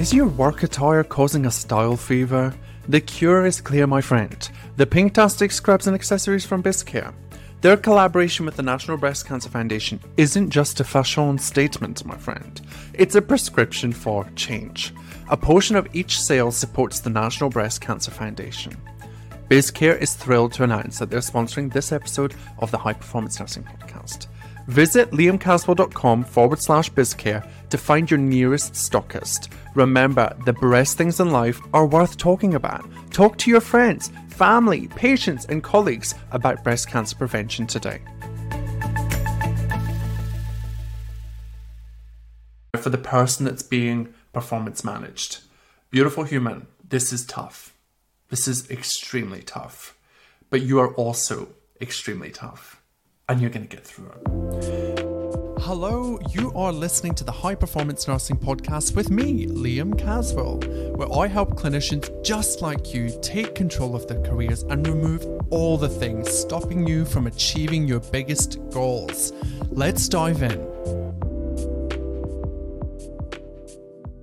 Is your work attire causing a style fever? The cure is clear, my friend. The Pinktastic scrubs and accessories from Bizcare. Their collaboration with the National Breast Cancer Foundation isn't just a fashion statement, my friend. It's a prescription for change. A portion of each sale supports the National Breast Cancer Foundation. Bizcare is thrilled to announce that they're sponsoring this episode of the High Performance Nursing Podcast. Visit liamcaswell.com forward slash bizcare to find your nearest stockist. Remember, the best things in life are worth talking about. Talk to your friends, family, patients, and colleagues about breast cancer prevention today. For the person that's being performance managed, beautiful human, this is tough. This is extremely tough. But you are also extremely tough and you're going to get through it. Hello, you are listening to the High Performance Nursing Podcast with me, Liam Caswell, where I help clinicians just like you take control of their careers and remove all the things stopping you from achieving your biggest goals. Let's dive in.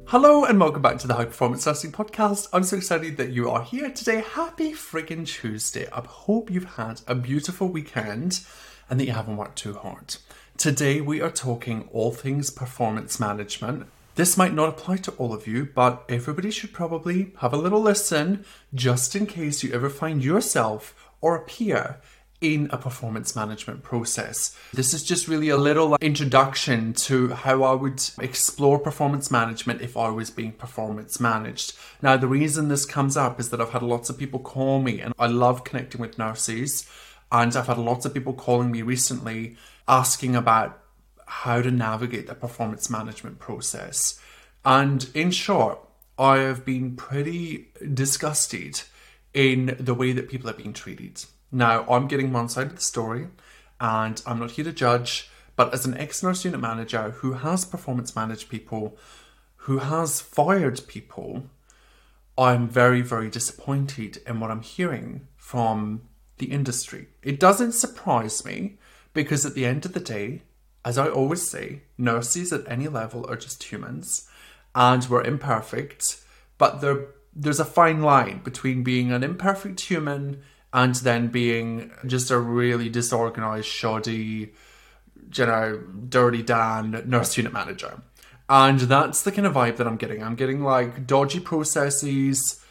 Hello and welcome back to the High Performance Nursing Podcast. I'm so excited that you are here today. Happy friggin' Tuesday. I hope you've had a beautiful weekend and that you haven't worked too hard. Today, we are talking all things performance management. This might not apply to all of you, but everybody should probably have a little listen just in case you ever find yourself or a peer in a performance management process. This is just really a little introduction to how I would explore performance management if I was being performance managed. Now, the reason this comes up is that I've had lots of people call me and I love connecting with nurses and I've had lots of people calling me recently asking about how to navigate the performance management process. And in short, I have been pretty disgusted in the way that people are being treated. Now, I'm getting one side of the story, and I'm not here to judge, but as an ex nurse unit manager who has performance managed people, who has fired people, I'm very, very disappointed in what I'm hearing from the industry. It doesn't surprise me because at the end of the day, as I always say, nurses at any level are just humans and we're imperfect, but there, there's a fine line between being an imperfect human and then being just a really disorganized, shoddy, you know, dirty Dan nurse unit manager. And that's the kind of vibe that I'm getting. I'm getting like dodgy processes,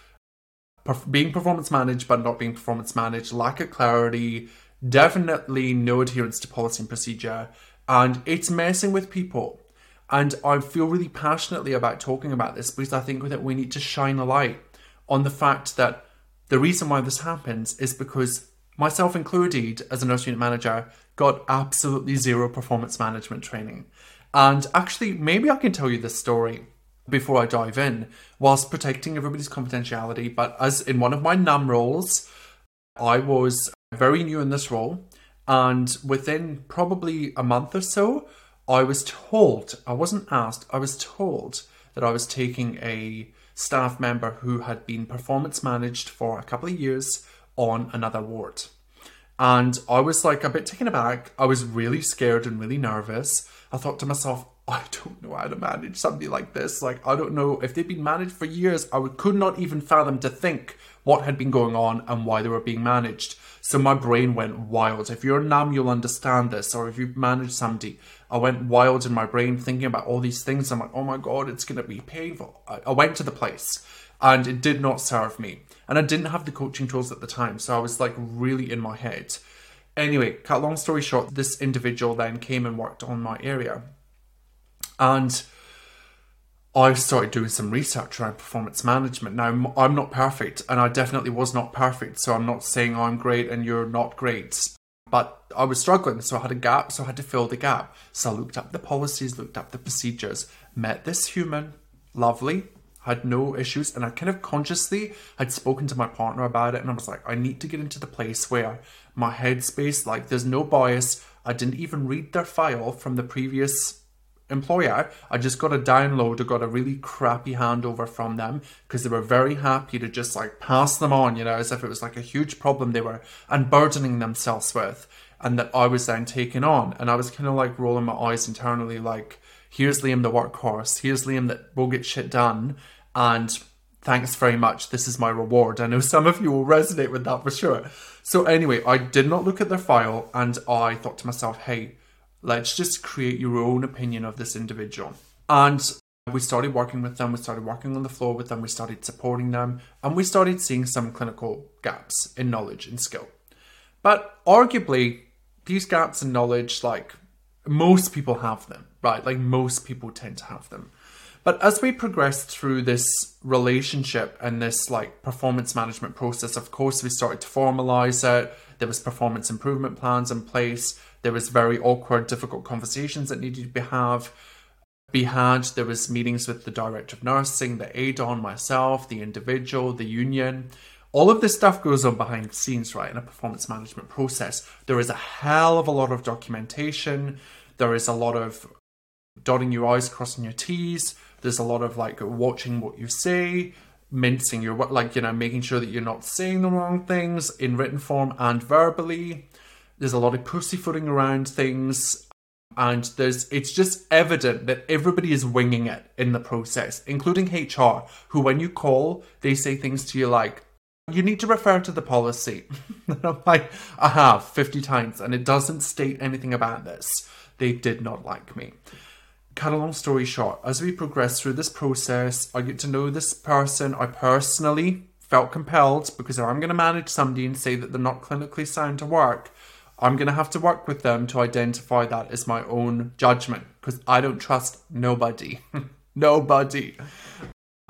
perf- being performance managed but not being performance managed, lack of clarity, definitely no adherence to policy and procedure, and it's messing with people. And I feel really passionately about talking about this because I think that we need to shine a light on the fact that the reason why this happens is because myself included, as a nurse unit manager, got absolutely zero performance management training. And actually, maybe I can tell you this story before I dive in, whilst protecting everybody's confidentiality. But as in one of my NUM roles, I was very new in this role, and within probably a month or so, I was told, I wasn't asked, I was told that I was taking a staff member who had been performance managed for a couple of years on another ward. And I was like a bit taken aback. I was really scared and really nervous. I thought to myself, I don't know how to manage somebody like this. Like, I don't know if they've been managed for years. I would, could not even fathom to think what had been going on and why they were being managed. So my brain went wild. If you're a NUM, you'll understand this. Or if you've managed somebody, I went wild in my brain thinking about all these things. I'm like, oh my God, it's going to be painful. I, I went to the place and it did not serve me. And I didn't have the coaching tools at the time. So I was like really in my head. Anyway, cut long story short, this individual then came and worked on my area and I started doing some research around performance management. Now, I'm not perfect, and I definitely was not perfect. So I'm not saying I'm great and you're not great. But I was struggling, so I had a gap, so I had to fill the gap. So I looked up the policies, looked up the procedures, met this human, lovely, had no issues, and I kind of consciously had spoken to my partner about it, and I was like, I need to get into the place where my headspace, like, there's no bias. I didn't even read their file from the previous employer. I just got a download, I got a really crappy handover from them because they were very happy to just like pass them on, you know, as if it was like a huge problem they were unburdening themselves with, and that I was then taking on. And I was kind of like rolling my eyes internally, like, here's Liam the workhorse, here's Liam that will get shit done. And thanks very much. This is my reward. I know some of you will resonate with that for sure. So, anyway, I did not look at their file and I thought to myself, hey, let's just create your own opinion of this individual. And we started working with them, we started working on the floor with them, we started supporting them, and we started seeing some clinical gaps in knowledge and skill. But arguably, these gaps in knowledge, like most people have them, right? Like most people tend to have them. But as we progressed through this relationship and this like performance management process, of course, we started to formalize it. There was performance improvement plans in place. There was very awkward, difficult conversations that needed to be have be had. There was meetings with the director of nursing, the ADON, myself, the individual, the union. All of this stuff goes on behind the scenes, right, in a performance management process. There is a hell of a lot of documentation. There is a lot of dotting your I's, crossing your T's. There's a lot of like watching what you say, mincing your like you know making sure that you're not saying the wrong things in written form and verbally. There's a lot of pussyfooting around things, and there's it's just evident that everybody is winging it in the process, including HR, who when you call they say things to you like. You need to refer to the policy. I'm like, I have 50 times, and it doesn't state anything about this. They did not like me cut a long story short, as we progress through this process, I get to know this person. I personally felt compelled because if I'm going to manage somebody and say that they're not clinically sound to work, I'm going to have to work with them to identify that as my own judgment because I don't trust nobody. nobody.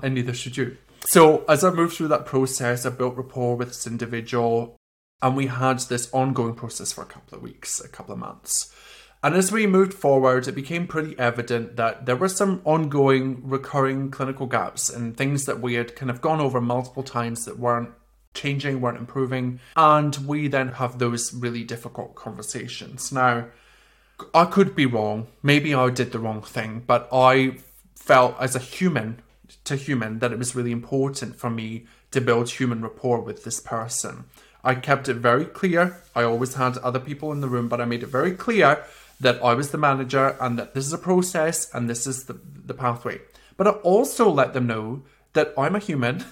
And neither should you. So, as I moved through that process, I built rapport with this individual, and we had this ongoing process for a couple of weeks, a couple of months. And as we moved forward, it became pretty evident that there were some ongoing, recurring clinical gaps and things that we had kind of gone over multiple times that weren't changing, weren't improving. And we then have those really difficult conversations. Now, I could be wrong. Maybe I did the wrong thing, but I felt as a human to human that it was really important for me to build human rapport with this person. I kept it very clear. I always had other people in the room, but I made it very clear that I was the manager and that this is a process and this is the, the pathway. But I also let them know that I'm a human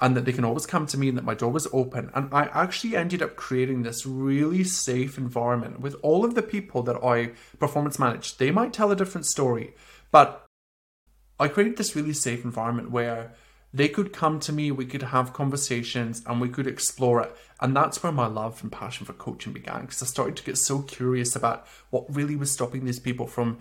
and that they can always come to me and that my door was open. And I actually ended up creating this really safe environment with all of the people that I performance managed. They might tell a different story, but I created this really safe environment where they could come to me, we could have conversations, and we could explore it. And that's where my love and passion for coaching began because I started to get so curious about what really was stopping these people from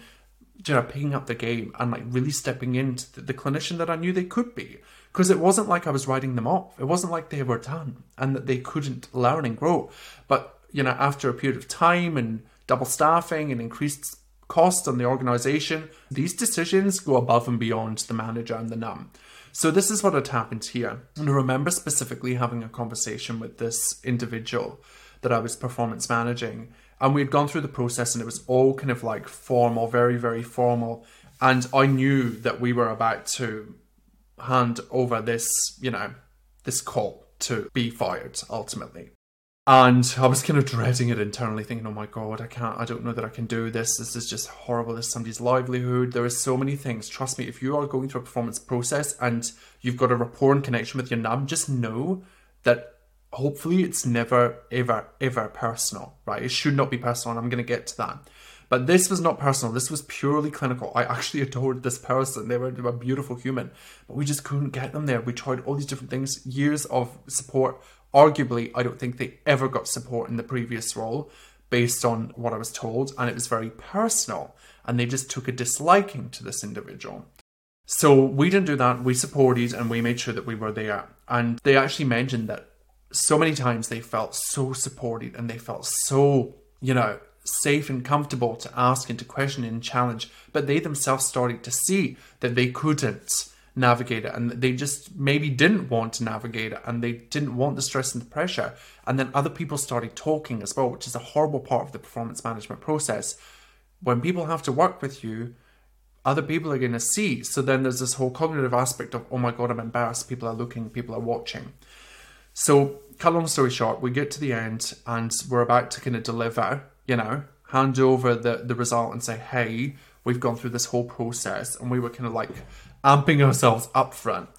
you know, picking up the game and like really stepping into the, the clinician that I knew they could be. Because it wasn't like I was writing them off. It wasn't like they were done and that they couldn't learn and grow. But, you know, after a period of time and double staffing and increased cost on the organization, these decisions go above and beyond the manager and the NUM. So this is what had happened here. And I remember specifically having a conversation with this individual that I was performance managing. And we had gone through the process and it was all kind of like formal, very, very formal. And I knew that we were about to hand over this, you know, this call to be fired ultimately. And I was kind of dreading it internally, thinking, oh my God, I can't, I don't know that I can do this. This is just horrible. This is somebody's livelihood. There are so many things. Trust me, if you are going through a performance process and you've got a rapport and connection with your NUM, just know that hopefully it's never, ever, ever personal, right? It should not be personal. And I'm going to get to that. But this was not personal. This was purely clinical. I actually adored this person. They were, they were a beautiful human, but we just couldn't get them there. We tried all these different things, years of support, Arguably, I don't think they ever got support in the previous role based on what I was told, and it was very personal, and they just took a disliking to this individual. So we didn't do that. We supported and we made sure that we were there. And they actually mentioned that so many times they felt so supported and they felt so, you know, safe and comfortable to ask and to question and challenge. But they themselves started to see that they couldn't navigate it and they just maybe didn't want to navigate it and they didn't want the stress and the pressure. And then other people started talking as well which is a horrible part of the performance management process. When people have to work with you other people are going to see. So then there's this whole cognitive aspect of oh my god i'm embarrassed. People are looking people are watching. So cut long story short we get to the end and we're about to kind of deliver you know hand over the the result and say hey we've gone through this whole process and we were kind of like amping ourselves up front.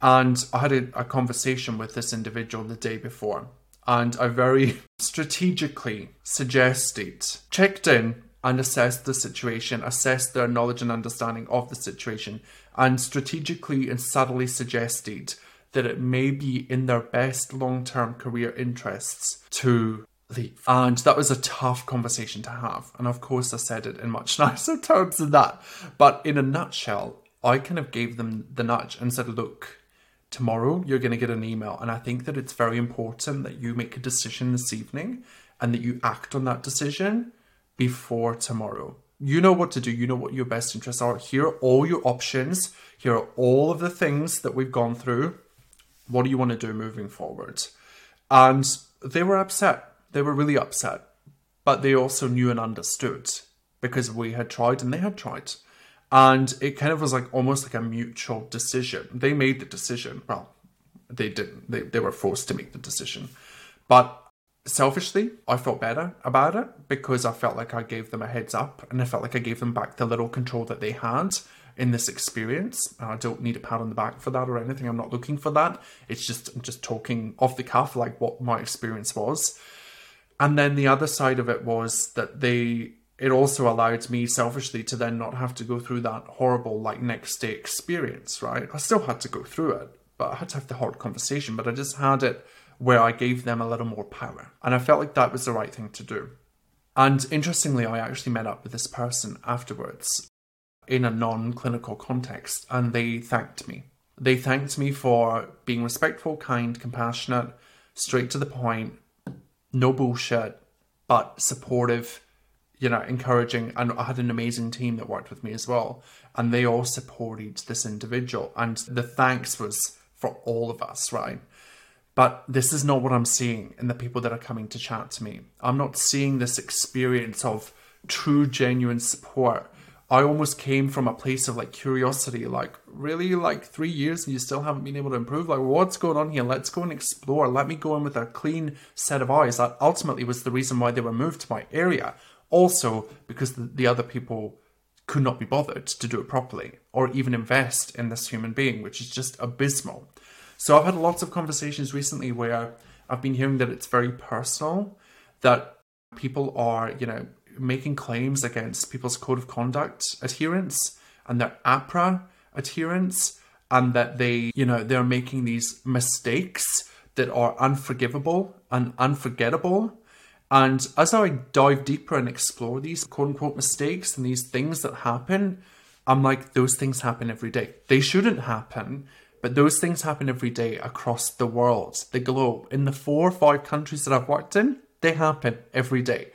And I had a, a conversation with this individual the day before, and I very strategically suggested, checked in and assessed the situation, assessed their knowledge and understanding of the situation, and strategically and subtly suggested that it may be in their best long term career interests to leave. And that was a tough conversation to have. And of course, I said it in much nicer terms than that. But in a nutshell, I kind of gave them the nudge and said, look, tomorrow you're going to get an email. And I think that it's very important that you make a decision this evening and that you act on that decision before tomorrow. You know what to do. You know what your best interests are. Here are all your options. Here are all of the things that we've gone through. What do you want to do moving forward? And they were upset. They were really upset. But they also knew and understood because we had tried and they had tried. And it kind of was like almost like a mutual decision. They made the decision. Well, they didn't. They, they were forced to make the decision. But selfishly, I felt better about it because I felt like I gave them a heads up and I felt like I gave them back the little control that they had in this experience. I don't need a pat on the back for that or anything. I'm not looking for that. It's just I'm just talking off the cuff like what my experience was. And then the other side of it was that they it also allowed me selfishly to then not have to go through that horrible like next day experience, right? I still had to go through it, but I had to have the hard conversation, but I just had it where I gave them a little more power. And I felt like that was the right thing to do. And interestingly, I actually met up with this person afterwards in a non clinical context, and they thanked me. They thanked me for being respectful, kind, compassionate, straight to the point, no bullshit, but supportive, you know, encouraging. And I had an amazing team that worked with me as well. And they all supported this individual. And the thanks was for all of us, right? But this is not what I'm seeing in the people that are coming to chat to me. I'm not seeing this experience of true, genuine support. I almost came from a place of like curiosity, like really like three years and you still haven't been able to improve. Like, what's going on here? Let's go and explore. Let me go in with a clean set of eyes. That ultimately was the reason why they were moved to my area. Also, because the, the other people could not be bothered to do it properly or even invest in this human being, which is just abysmal. So I've had lots of conversations recently where I've been hearing that it's very personal, that people are, you know, making claims against people's code of conduct adherence and their AHPRA adherence, and that they, you know, they're making these mistakes that are unforgivable and unforgettable. And as I dive deeper and explore these quote unquote mistakes and these things that happen, I'm like, those things happen every day. They shouldn't happen but those things happen every day across the world, the globe. In the four or five countries that I've worked in, they happen every day.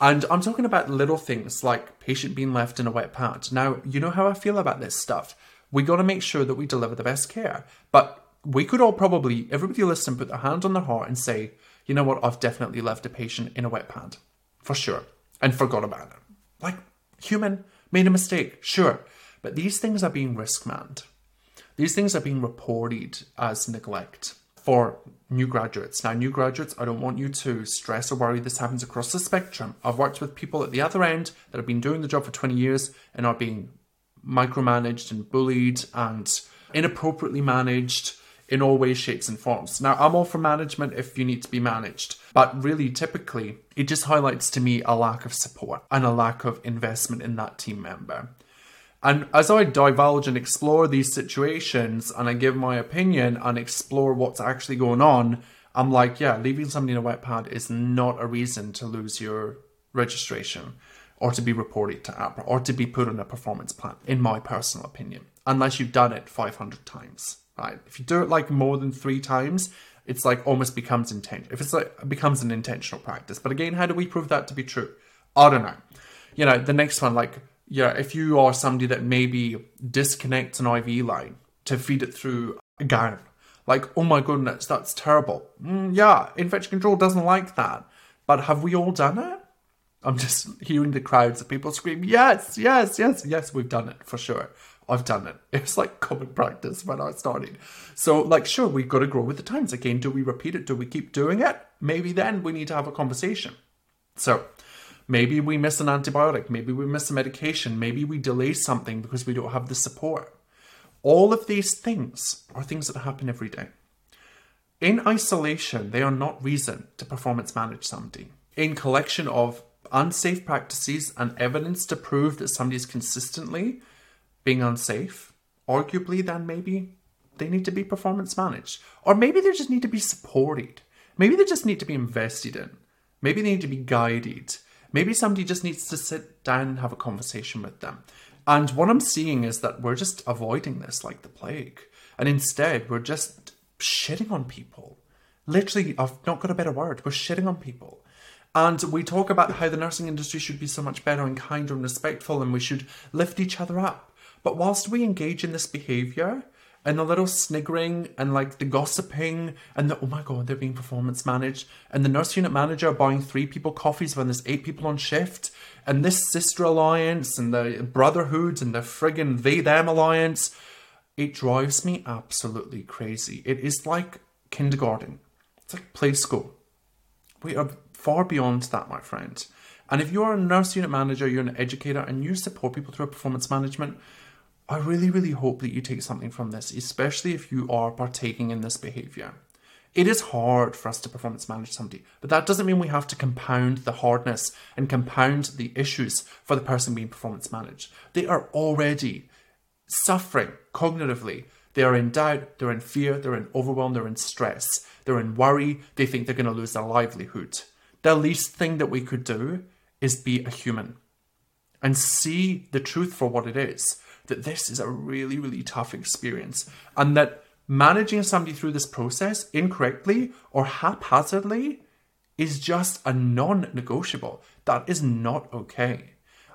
And I'm talking about little things like patient being left in a wet pad. Now, you know how I feel about this stuff. We got to make sure that we deliver the best care. But we could all probably, everybody listen, put their hand on their heart and say, you know what, I've definitely left a patient in a wet pad. For sure. And forgot about it. Like, human, made a mistake, sure. But these things are being risk manned. These things are being reported as neglect for new graduates. Now, new graduates, I don't want you to stress or worry. This happens across the spectrum. I've worked with people at the other end that have been doing the job for 20 years and are being micromanaged and bullied and inappropriately managed in all ways, shapes, and forms. Now, I'm all for management if you need to be managed, but really, typically, it just highlights to me a lack of support and a lack of investment in that team member. And as I divulge and explore these situations and I give my opinion and explore what's actually going on, I'm like, yeah, leaving somebody in a wet pad is not a reason to lose your registration or to be reported to AHPRA or to be put on a performance plan, in my personal opinion, unless you've done it 500 times, right? If you do it like more than three times, it's like almost becomes intentional. If it's like it becomes an intentional practice. But again, how do we prove that to be true? I don't know. You know, the next one, like yeah, if you are somebody that maybe disconnects an IV line to feed it through a gown, like, oh my goodness, that's terrible. Mm, yeah, infection control doesn't like that. But have we all done it? I'm just hearing the crowds of people scream, yes, yes, yes, yes, we've done it for sure. I've done it. It was like common practice when I started. So, like, sure, we've got to grow with the times. Again, do we repeat it? Do we keep doing it? Maybe then we need to have a conversation. So, Maybe we miss an antibiotic. Maybe we miss a medication. Maybe we delay something because we don't have the support. All of these things are things that happen every day. In isolation, they are not reason to performance manage somebody. In collection of unsafe practices and evidence to prove that somebody is consistently being unsafe, arguably then maybe they need to be performance managed. Or maybe they just need to be supported. Maybe they just need to be invested in. Maybe they need to be guided. Maybe somebody just needs to sit down and have a conversation with them. And what I'm seeing is that we're just avoiding this like the plague. And instead, we're just shitting on people. Literally, I've not got a better word. We're shitting on people. And we talk about how the nursing industry should be so much better and kinder and respectful, and we should lift each other up. But whilst we engage in this behaviour, and the little sniggering and like the gossiping and the oh my god they're being performance managed. And the nurse unit manager buying three people coffees when there's eight people on shift. And this sister alliance and the brotherhood and the friggin' they them alliance it drives me absolutely crazy. It is like kindergarten. It's like play school. We are far beyond that my friend. And if you're a nurse unit manager you're an educator and you support people through performance management I really, really hope that you take something from this, especially if you are partaking in this behavior. It is hard for us to performance manage somebody, but that doesn't mean we have to compound the hardness and compound the issues for the person being performance managed. They are already suffering cognitively. They are in doubt, they're in fear, they're in overwhelm, they're in stress, they're in worry, they think they're going to lose their livelihood. The least thing that we could do is be a human and see the truth for what it is that this is a really, really tough experience and that managing somebody through this process incorrectly or haphazardly is just a non negotiable. That is not okay.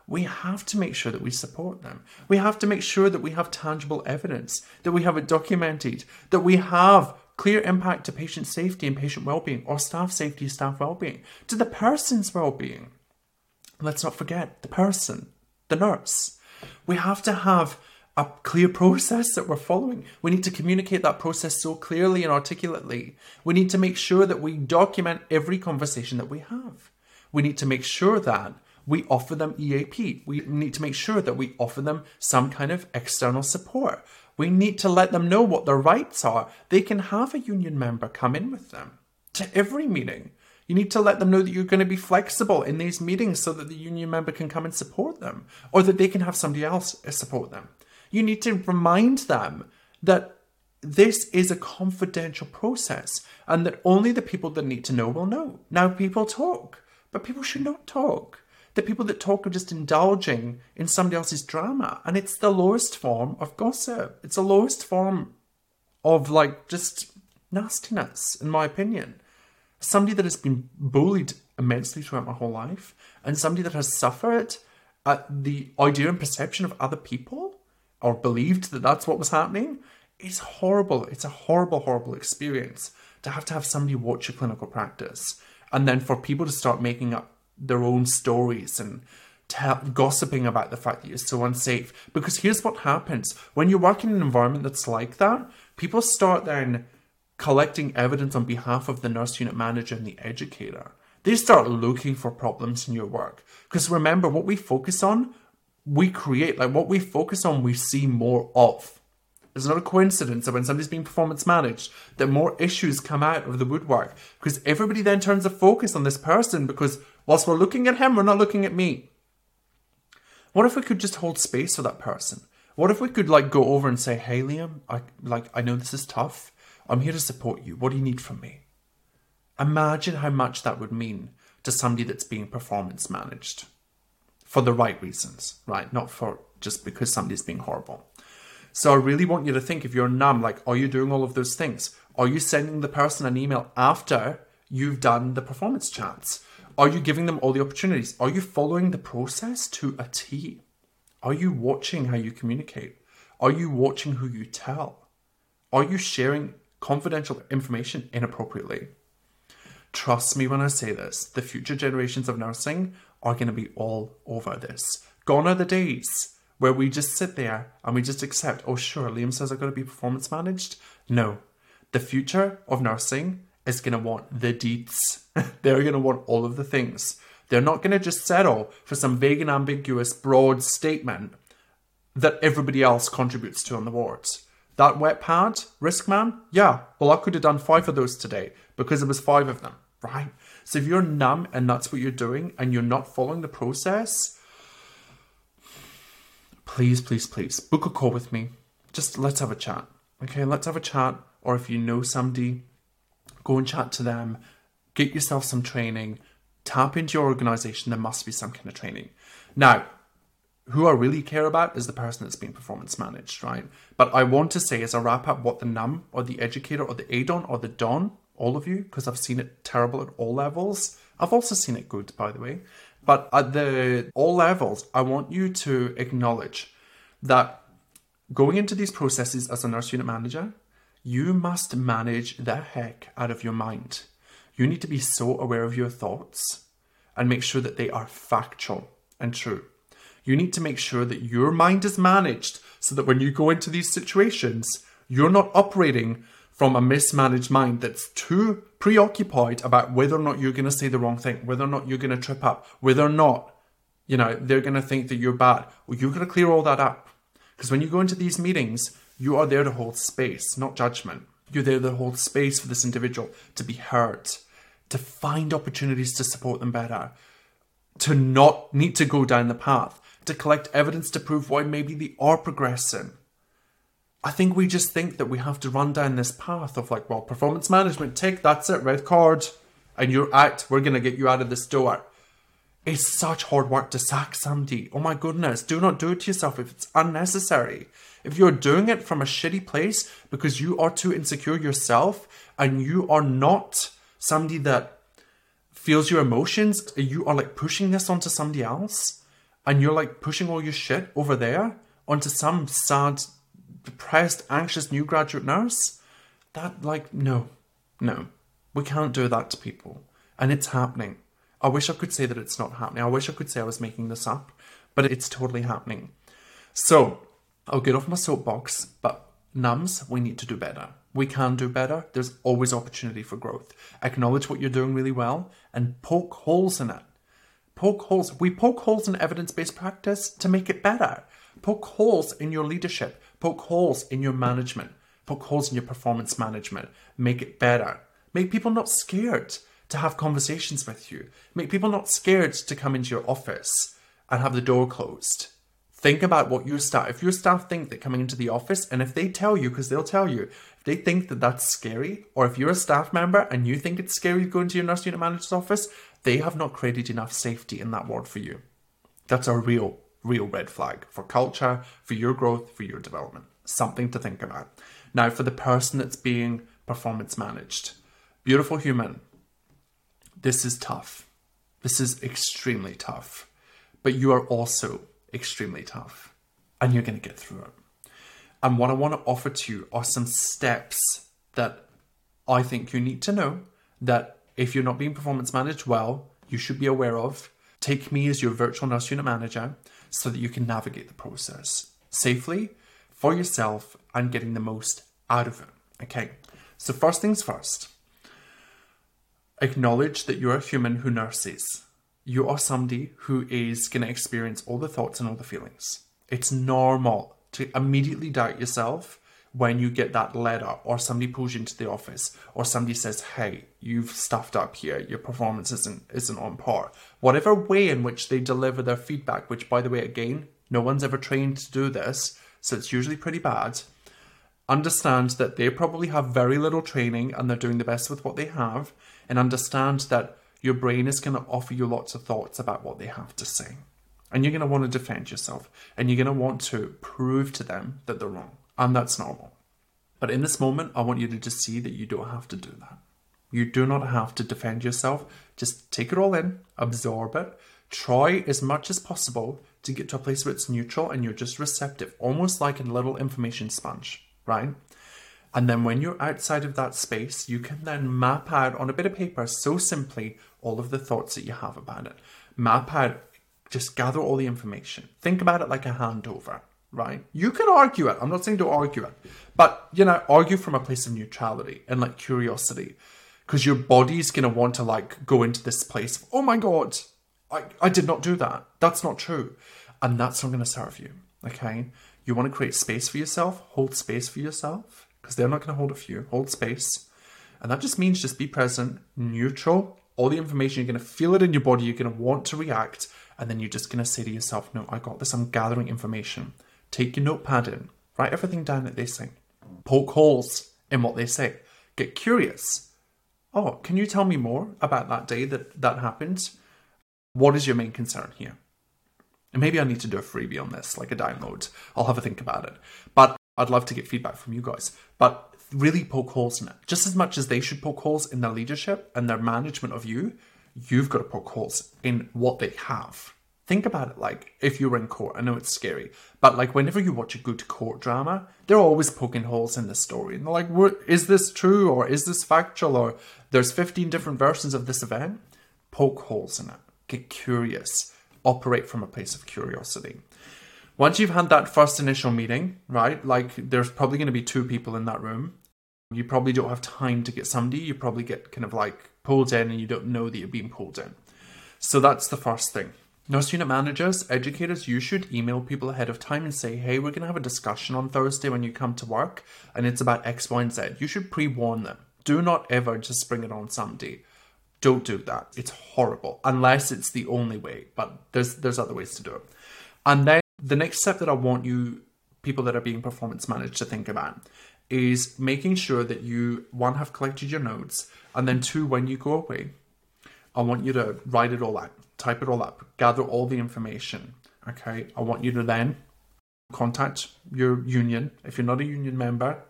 We have to make sure that we support them. We have to make sure that we have tangible evidence, that we have it documented, that we have clear impact to patient safety and patient well-being or staff safety staff well-being to the person's well-being let's not forget the person the nurse we have to have a clear process that we're following. We need to communicate that process so clearly and articulately. We need to make sure that we document every conversation that we have. We need to make sure that we offer them EAP. We need to make sure that we offer them some kind of external support. We need to let them know what their rights are. They can have a union member come in with them to every meeting. You need to let them know that you're going to be flexible in these meetings so that the union member can come and support them or that they can have somebody else support them. You need to remind them that this is a confidential process and that only the people that need to know will know. Now, people talk, but people should not talk. The people that talk are just indulging in somebody else's drama, and it's the lowest form of gossip. It's the lowest form of like just nastiness, in my opinion somebody that has been bullied immensely throughout my whole life, and somebody that has suffered at the idea and perception of other people, or believed that that's what was happening, is horrible. It's a horrible, horrible experience to have to have somebody watch your clinical practice, and then for people to start making up their own stories and tell, gossiping about the fact that you're so unsafe. Because here's what happens when you work in an environment that's like that, people start then collecting evidence on behalf of the nurse unit manager and the educator. They start looking for problems in your work. Because remember, what we focus on, we create. Like what we focus on, we see more of. It's not a coincidence that when somebody's being performance managed, that more issues come out of the woodwork. Because everybody then turns the focus on this person because whilst we're looking at him, we're not looking at me. What if we could just hold space for that person? What if we could like go over and say, "Hey, Liam, I like I know this is tough. I'm here to support you. What do you need from me? Imagine how much that would mean to somebody that's being performance managed for the right reasons, right? Not for just because somebody's being horrible. So I really want you to think if you're NUM, like, are you doing all of those things? Are you sending the person an email after you've done the performance chats? Are you giving them all the opportunities? Are you following the process to a T? Are you watching how you communicate? Are you watching who you tell? Are you sharing confidential information inappropriately. Trust me when I say this, the future generations of nursing are going to be all over this. Gone are the days where we just sit there and we just accept, oh, sure, Liam says I've got to be performance managed. No. The future of nursing is going to want the deeds. They're going to want all of the things. They're not going to just settle for some vague and ambiguous, broad statement that everybody else contributes to on the wards. That wet pad, RiskMan, yeah, well, I could have done five of those today because it was five of them, right? So if you're NUM and that's what you're doing and you're not following the process, please, please, please book a call with me. Just let's have a chat. Okay, let's have a chat. Or if you know somebody, go and chat to them. Get yourself some training. Tap into your organization. There must be some kind of training. Now, who I really care about is the person that's being performance managed, right? But I want to say as a wrap up what the NUM or the educator or the ADON or the DON, all of you, because I've seen it terrible at all levels. I've also seen it good, by the way. But at the all levels, I want you to acknowledge that going into these processes as a nurse unit manager, you must manage the heck out of your mind. You need to be so aware of your thoughts and make sure that they are factual and true. You need to make sure that your mind is managed so that when you go into these situations, you're not operating from a mismanaged mind that's too preoccupied about whether or not you're going to say the wrong thing, whether or not you're going to trip up, whether or not, you know, they're going to think that you're bad. Well, you're going to clear all that up. Because when you go into these meetings, you are there to hold space, not judgment. You're there to hold space for this individual to be heard, to find opportunities to support them better, to not need to go down the path, to collect evidence to prove why maybe they are progressing. I think we just think that we have to run down this path of like, well, performance management, take that's it, red card, and you're out. We're to get you out of this door. It's such hard work to sack somebody. Oh my goodness, do not do it to yourself if it's unnecessary. If you're doing it from a shitty place because you are too insecure yourself and you are not somebody that feels your emotions, you are like pushing this onto somebody else and you're like pushing all your shit over there onto some sad, depressed, anxious new graduate nurse, that, like, no, no, we can't do that to people. And it's happening. I wish I could say that it's not happening. I wish I could say I was making this up, but it's totally happening. So, I'll get off my soapbox, but NUMs, we need to do better. We can do better. There's always opportunity for growth. Acknowledge what you're doing really well and poke holes in it poke holes. We poke holes in evidence based practice to make it better. Poke holes in your leadership, poke holes in your management, poke holes in your performance management. Make it better. Make people not scared to have conversations with you. Make people not scared to come into your office and have the door closed. Think about what your staff, if your staff think that coming into the office, and if they tell you, because they'll tell you, if they think that that's scary, or if you're a staff member and you think it's scary to go into your nurse unit manager's office, they have not created enough safety in that ward for you. That's a real, real red flag for culture, for your growth, for your development. Something to think about. Now, for the person that's being performance managed, beautiful human, this is tough. This is extremely tough. But you are also extremely tough. And you're going to get through it. And what I want to offer to you are some steps that I think you need to know that if you're not being performance managed well, you should be aware of. Take me as your virtual nurse unit manager so that you can navigate the process safely for yourself and getting the most out of it. Okay, so first things first, acknowledge that you're a human who nurses. You are somebody who is going to experience all the thoughts and all the feelings. It's normal to immediately doubt yourself when you get that letter or somebody pulls you into the office or somebody says, Hey, you've stuffed up here, your performance isn't isn't on par. Whatever way in which they deliver their feedback, which by the way, again, no one's ever trained to do this, so it's usually pretty bad. Understand that they probably have very little training and they're doing the best with what they have, and understand that your brain is going to offer you lots of thoughts about what they have to say. And you're going to want to defend yourself, and you're going to want to prove to them that they're wrong and that's normal. But in this moment, I want you to just see that you don't have to do that. You do not have to defend yourself. Just take it all in, absorb it, try as much as possible to get to a place where it's neutral and you're just receptive, almost like a little information sponge, right? And then when you're outside of that space, you can then map out on a bit of paper so simply all of the thoughts that you have about it. Map out, just gather all the information. Think about it like a handover right? You can argue it. I'm not saying to argue it, but you know, argue from a place of neutrality and like curiosity, because your body's gonna want to like go into this place. Of, oh my god, I I did not do that. That's not true, and that's not gonna serve you. Okay. You want to create space for yourself, hold space for yourself, because they're not to hold it for you. Hold space. And that just means just be present, neutral. All the information, you're going to feel it in your body, you're going to want to react, and then you're just going to say to yourself, No, I got this, I'm gathering information. Take your notepad in, write everything down that they say, poke holes in what they say, get curious. Oh, can you tell me more about that day that that happened? What is your main concern here? And maybe I need to do a freebie on this, like a download. I'll have a think about it. But I'd love to get feedback from you guys. But really poke holes in it. Just as much as they should poke holes in their leadership and their management of you, you've got to poke holes in what they have. Think about it like if you were in court. I know it's scary, but like whenever you watch a good court drama, they're always poking holes in the story. And they're like, is this true or is this factual or there's 15 different versions of this event? Poke holes in it. Get curious. Operate from a place of curiosity. Once you've had that first initial meeting, right? Like there's probably going to be two people in that room. You probably don't have time to get somebody. You probably get kind of like pulled in and you don't know that you're being pulled in. So that's the first thing. Nurse unit managers, educators, you should email people ahead of time and say, hey, we're going to have a discussion on Thursday when you come to work and it's about X, Y, and Z. You should pre warn them. Do not ever just bring it on somebody. Don't do that. It's horrible unless it's the only way, but there's there's other ways to do it. And then the next step that I want you people that are being performance managed to think about is making sure that you one have collected your notes and then two when you go away I want you to write it all out type it all up, gather all the information. Okay, I want you to then contact your union. If you're not a union member,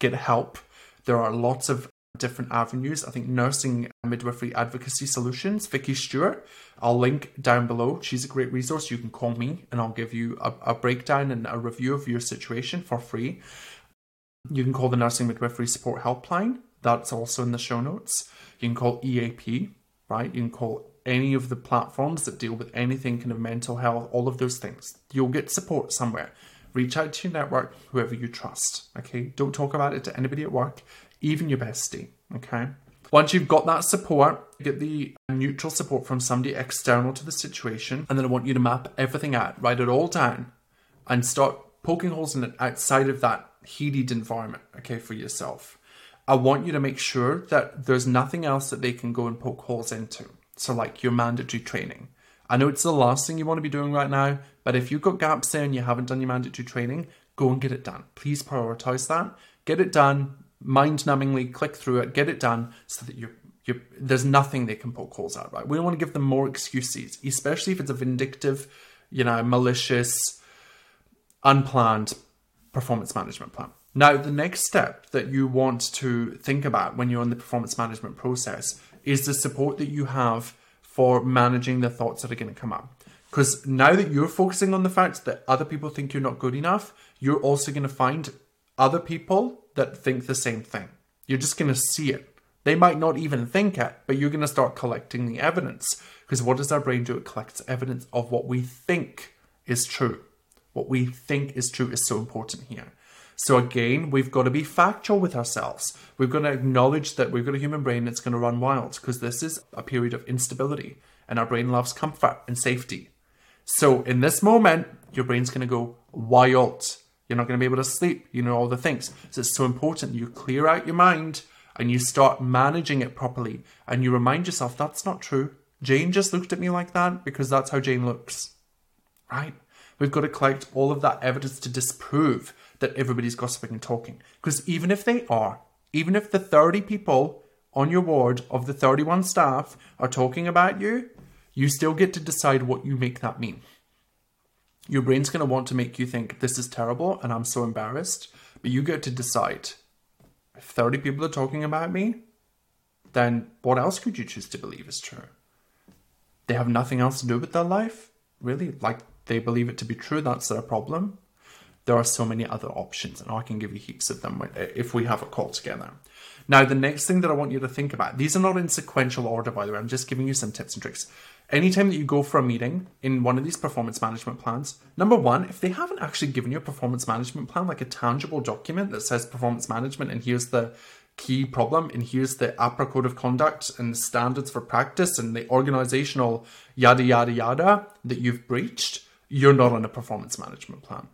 get help. There are lots of different avenues. I think Nursing Midwifery Advocacy Solutions, Vicky Stewart, I'll link down below. She's a great resource. You can call me and I'll give you a, a breakdown and a review of your situation for free. You can call the Nursing Midwifery Support Helpline. That's also in the show notes. You can call EAP, right? You can call any of the platforms that deal with anything kind of mental health, all of those things. You'll get support somewhere. Reach out to your network, whoever you trust. Okay. Don't talk about it to anybody at work, even your bestie. Okay. Once you've got that support, get the neutral support from somebody external to the situation, and then I want you to map everything out, write it all down, and start poking holes in it outside of that heated environment, okay, for yourself. I want you to make sure that there's nothing else that they can go and poke holes into. So, like your mandatory training. I know it's the last thing you want to be doing right now, but if you've got gaps there and you haven't done your mandatory training, go and get it done. Please prioritize that. Get it done, mind numbingly click through it, get it done so that you're, you're, there's nothing they can poke holes at, right? We don't want to give them more excuses, especially if it's a vindictive, you know, malicious, unplanned performance management plan. Now, the next step that you want to think about when you're in the performance management process is the support that you have for managing the thoughts that are going to come up. Because now that you're focusing on the fact that other people think you're not good enough, you're also going to find other people that think the same thing. You're just going to see it. They might not even think it, but you're going to start collecting the evidence. Because what does our brain do? It collects evidence of what we think is true. What we think is true is so important here. So again, we've got to be factual with ourselves. We've got to acknowledge that we've got a human brain that's going to run wild because this is a period of instability and our brain loves comfort and safety. So in this moment, your brain's going to go wild. You're not going to be able to sleep, you know, all the things. So it's so important you clear out your mind and you start managing it properly and you remind yourself that's not true. Jane just looked at me like that because that's how Jane looks. Right? We've got to collect all of that evidence to disprove that everybody's gossiping and talking. Because even if they are, even if the 30 people on your ward of the 31 staff are talking about you, you still get to decide what you make that mean. Your brain's going to want to make you think this is terrible and I'm so embarrassed, but you get to decide. If 30 people are talking about me, then what else could you choose to believe is true? They have nothing else to do with their life? Really? Like they believe it to be true, that's their problem? there are so many other options, and I can give you heaps of them if we have a call together. Now, the next thing that I want you to think about, these are not in sequential order, by the way, I'm just giving you some tips and tricks. Anytime that you go for a meeting in one of these performance management plans, number one, if they haven't actually given you a performance management plan, like a tangible document that says performance management, and here's the key problem, and here's the AHPRA code of conduct and the standards for practice and the organizational yada yada yada that you've breached, you're not on a performance management plan.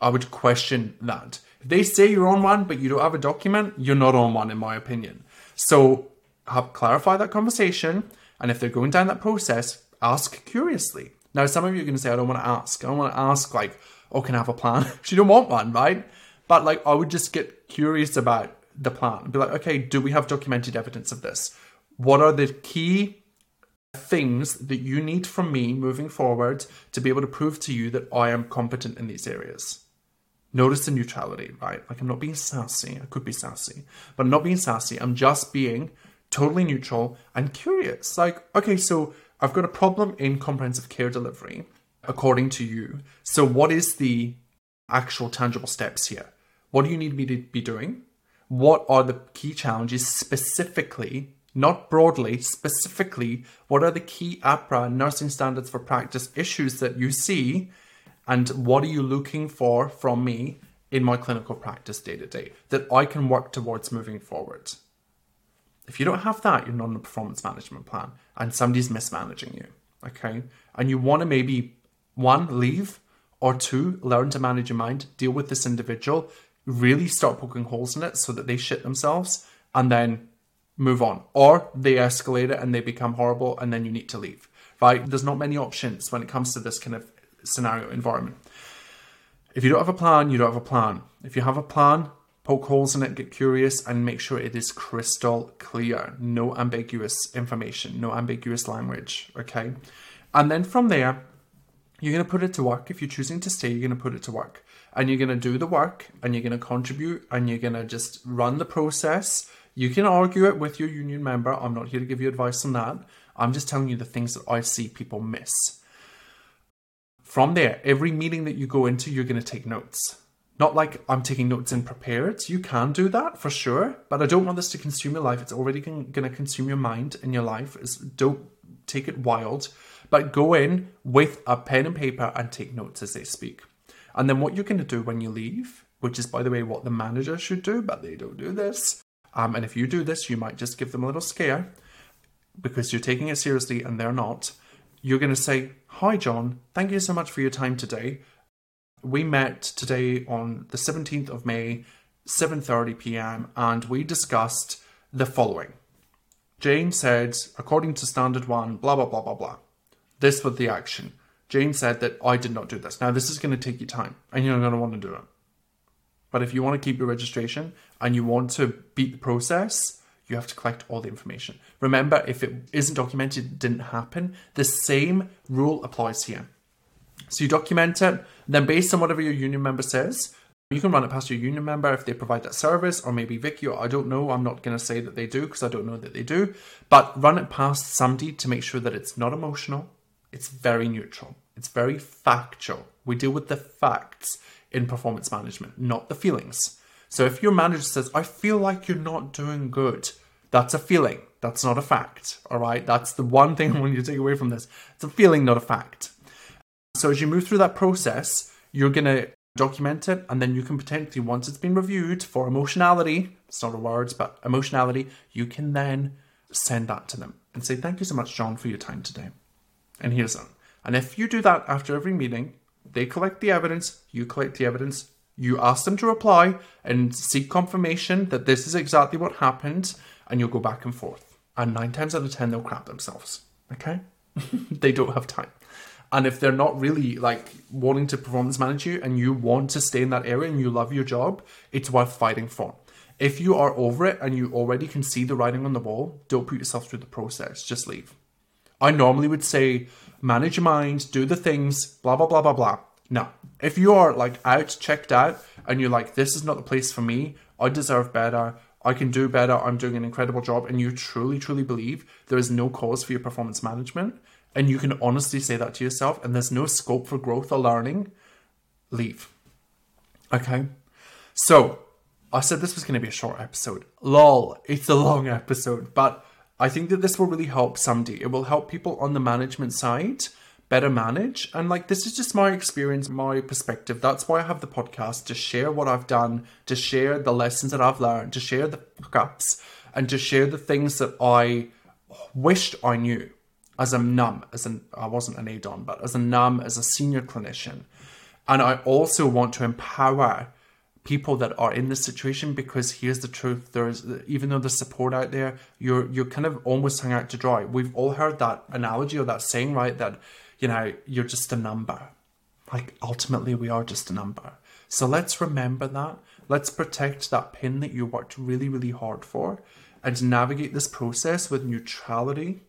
I would question that. If they say you're on one, but you don't have a document, you're not on one, in my opinion. So have clarify that conversation, and if they're going down that process, ask curiously. Now, some of you are going to say, I don't want to ask. I don't want to ask, like, oh, can I have a plan? she don't want one, right? But, like, I would just get curious about the plan. Be like, okay, do we have documented evidence of this? What are the key things that you need from me moving forward to be able to prove to you that I am competent in these areas? Notice the neutrality, right? Like I'm not being sassy. I could be sassy, but I'm not being sassy. I'm just being totally neutral and curious. Like, okay, so I've got a problem in comprehensive care delivery, according to you. So, what is the actual tangible steps here? What do you need me to be doing? What are the key challenges specifically, not broadly, specifically? What are the key AHPRA nursing standards for practice issues that you see and what are you looking for from me in my clinical practice day to day that I can work towards moving forward? If you don't have that, you're not in a performance management plan and somebody's mismanaging you. Okay. And you want to maybe one, leave, or two, learn to manage your mind, deal with this individual, really start poking holes in it so that they shit themselves and then move on. Or they escalate it and they become horrible and then you need to leave. Right? There's not many options when it comes to this kind of scenario environment. If you don't have a plan, you don't have a plan. If you have a plan, poke holes in it, get curious, and make sure it is crystal clear. No ambiguous information, no ambiguous language. Okay. And then from there, you're going to put it to work. If you're choosing to stay, you're going to put it to work. And you're going to do the work and you're going to contribute and you're going to just run the process. You can argue it with your union member. I'm not here to give you advice on that. I'm just telling you the things that I see people miss. From there, every meeting that you go into, you're going to take notes. Not like I'm taking notes in prepared. You can do that for sure, but I don't want this to consume your life. It's already going to consume your mind and your life. It's, don't take it wild, but go in with a pen and paper and take notes as they speak. And then what you're going to do when you leave, which is, by the way, what the manager should do, but they don't do this. Um, and if you do this, you might just give them a little scare because you're taking it seriously and they're not. You're going to say, Hi, John. Thank you so much for your time today. We met today on the 17th of May, 7:30 p.m., and we discussed the following. Jane said, according to standard 1, blah blah blah blah blah. This was the action. Jane said that I did not do this. Now this is going to take you time, and you're going to want to do it. But if you want to keep your registration and you want to beat the process, you have to collect all the information. Remember, if it isn't documented, it didn't happen, the same rule applies here. So you document it, then based on whatever your union member says, you can run it past your union member if they provide that service, or maybe Vicky, or I don't know. I'm not going to say that they do because I don't know that they do. But run it past somebody to make sure that it's not emotional, it's very neutral, it's very factual. We deal with the facts in performance management, not the feelings. So if your manager says, I feel like you're not doing good, that's a feeling. That's not a fact. All right. That's the one thing I want you to take away from this. It's a feeling, not a fact. So as you move through that process, you're going to document it and then you can potentially, once it's been reviewed for emotionality, it's not a word, but emotionality, you can then send that to them and say, Thank you so much, John, for your time today. And here's them. And if you do that after every meeting, they collect the evidence, you collect the evidence, you ask them to reply and seek confirmation that this is exactly what happened, and you'll go back and forth. And nine times out of ten, they'll crap themselves. Okay? they don't have time. And if they're not really like wanting to performance manage you and you want to stay in that area and you love your job, it's worth fighting for. If you are over it and you already can see the writing on the wall, don't put yourself through the process. Just leave. I normally would say manage your mind, do the things, blah, blah, blah, blah, blah. No. If you are like out, checked out, and you're like, this is not the place for me, I deserve better, I can do better, I'm doing an incredible job, and you truly, truly believe there is no cause for your performance management, and you can honestly say that to yourself, and there's no scope for growth or learning, leave. Okay? So, I said this was going to be a short episode. Lol, it's a long episode, but I think that this will really help somebody. It will help people on the management side better manage. And like, this is just my experience, my perspective. That's why I have the podcast to share what I've done, to share the lessons that I've learned, to share the fuck ups, and to share the things that I wished I knew. as a NUM, as an I wasn't an ADON, but as a NUM, as a senior clinician. And I also want to empower people that are in this situation because here's the truth there's even though there's support out there you're you're kind of almost hung out to dry. We've all heard that analogy or that saying right that you know you're just a number. Like ultimately we are just a number. So let's remember that. Let's protect that pin that you worked really really hard for and navigate this process with neutrality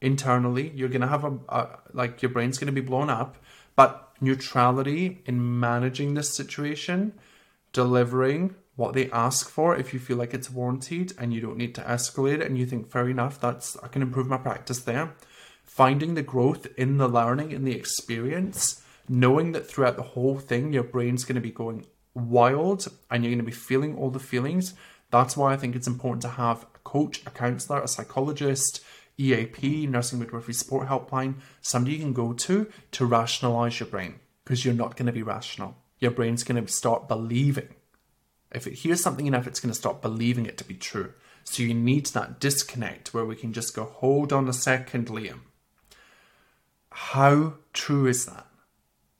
internally. You're going to have a, a like your brain's going to be blown up but neutrality in managing this situation delivering what they ask for if you feel like it's warranted and you don't need to escalate it and you think fair enough that's i can improve my practice there. Finding the growth in the learning in the experience knowing that throughout the whole thing your brain's going to be going wild and you're going to be feeling all the feelings that's why i think it's important to have a coach a counselor a psychologist eap nursing midwifery support helpline somebody you can go to to rationalize your brain because you're not going to be rational your brain's going to start believing. If it hears something enough, it's going to start believing it to be true. So you need that disconnect where we can just go, hold on a second, Liam. How true is that?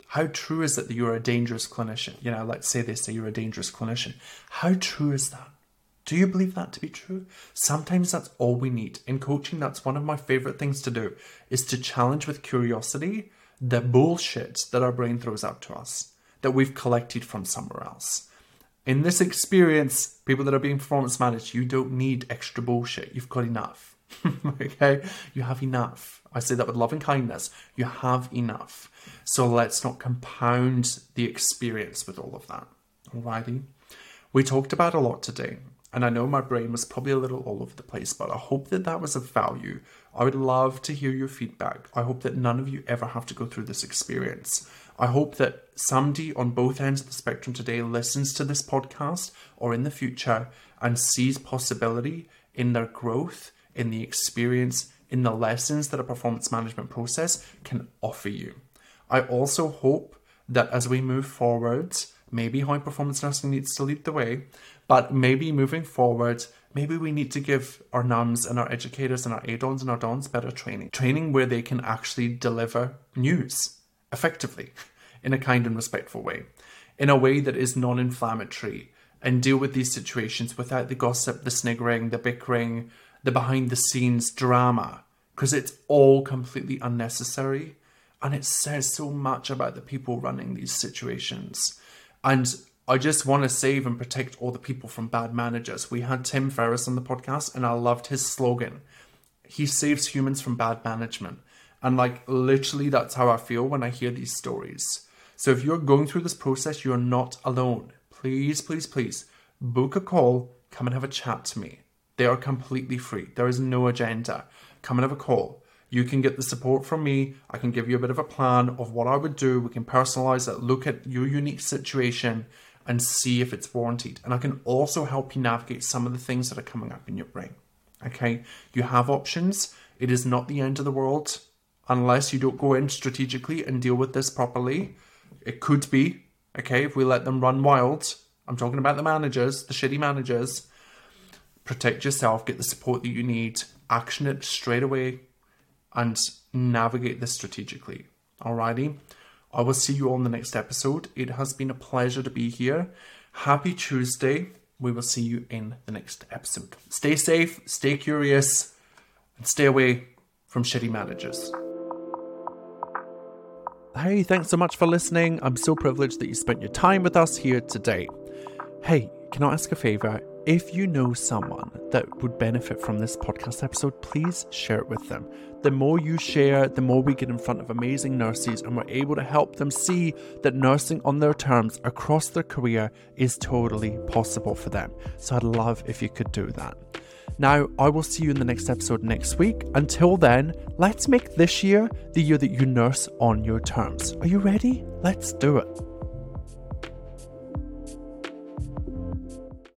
How true is it that you're a dangerous clinician? You know, let's say they say you're a dangerous clinician. How true is that? Do you believe that to be true? Sometimes that's all we need. In coaching, that's one of my favorite things to do is to challenge with curiosity the bullshit that our brain throws out to us that we've collected from somewhere else. In this experience, people that are being performance managed, you don't need extra bullshit. You've got enough. okay? You have enough. I say that with love and kindness. You have enough. So let's not compound the experience with all of that. Alrighty? We talked about a lot today, and I know my brain was probably a little all over the place, but I hope that that was of value. I would love to hear your feedback. I hope that none of you ever have to go through this experience. I hope that somebody on both ends of the spectrum today listens to this podcast or in the future and sees possibility in their growth, in the experience, in the lessons that a performance management process can offer you. I also hope that as we move forward, maybe high performance nursing needs to lead the way, but maybe moving forward, maybe we need to give our NUMs and our educators and our ADONs and our DONs better training. Training where they can actually deliver news effectively in a kind and respectful way, in a way that is non inflammatory, and deal with these situations without the gossip, the sniggering, the bickering, the behind the scenes drama, because it's all completely unnecessary. And it says so much about the people running these situations. And I just want to save and protect all the people from bad managers. We had Tim Ferriss on the podcast, and I loved his slogan. He saves humans from bad management. And like literally, that's how I feel when I hear these stories. So if you're going through this process, you're not alone. Please, please, please book a call, come and have a chat to me. They are completely free. There is no agenda. Come and have a call. You can get the support from me. I can give you a bit of a plan of what I would do. We can personalize it, look at your unique situation, and see if it's warranted. And I can also help you navigate some of the things that are coming up in your brain. Okay, you have options. It is not the end of the world unless you don't go in strategically and deal with this properly. It could be, okay, if we let them run wild. I'm talking about the managers, the shitty managers. Protect yourself, get the support that you need, action it straight away, and navigate this strategically. Alrighty. I will see you on the next episode. It has been a pleasure to be here. Happy Tuesday. We will see you in the next episode. Stay safe, stay curious, and stay away from shitty managers. Hey, thanks so much for listening. I'm so privileged that you spent your time with us here today. Hey, can I ask a favor? If you know someone that would benefit from this podcast episode, please share it with them. The more you share, the more we get in front of amazing nurses and we're able to help them see that nursing on their terms across their career is totally possible for them. So I'd love if you could do that. Now, I will see you in the next episode next week. Until then, let's make this year the year that you nurse on your terms. Are you ready? Let's do it.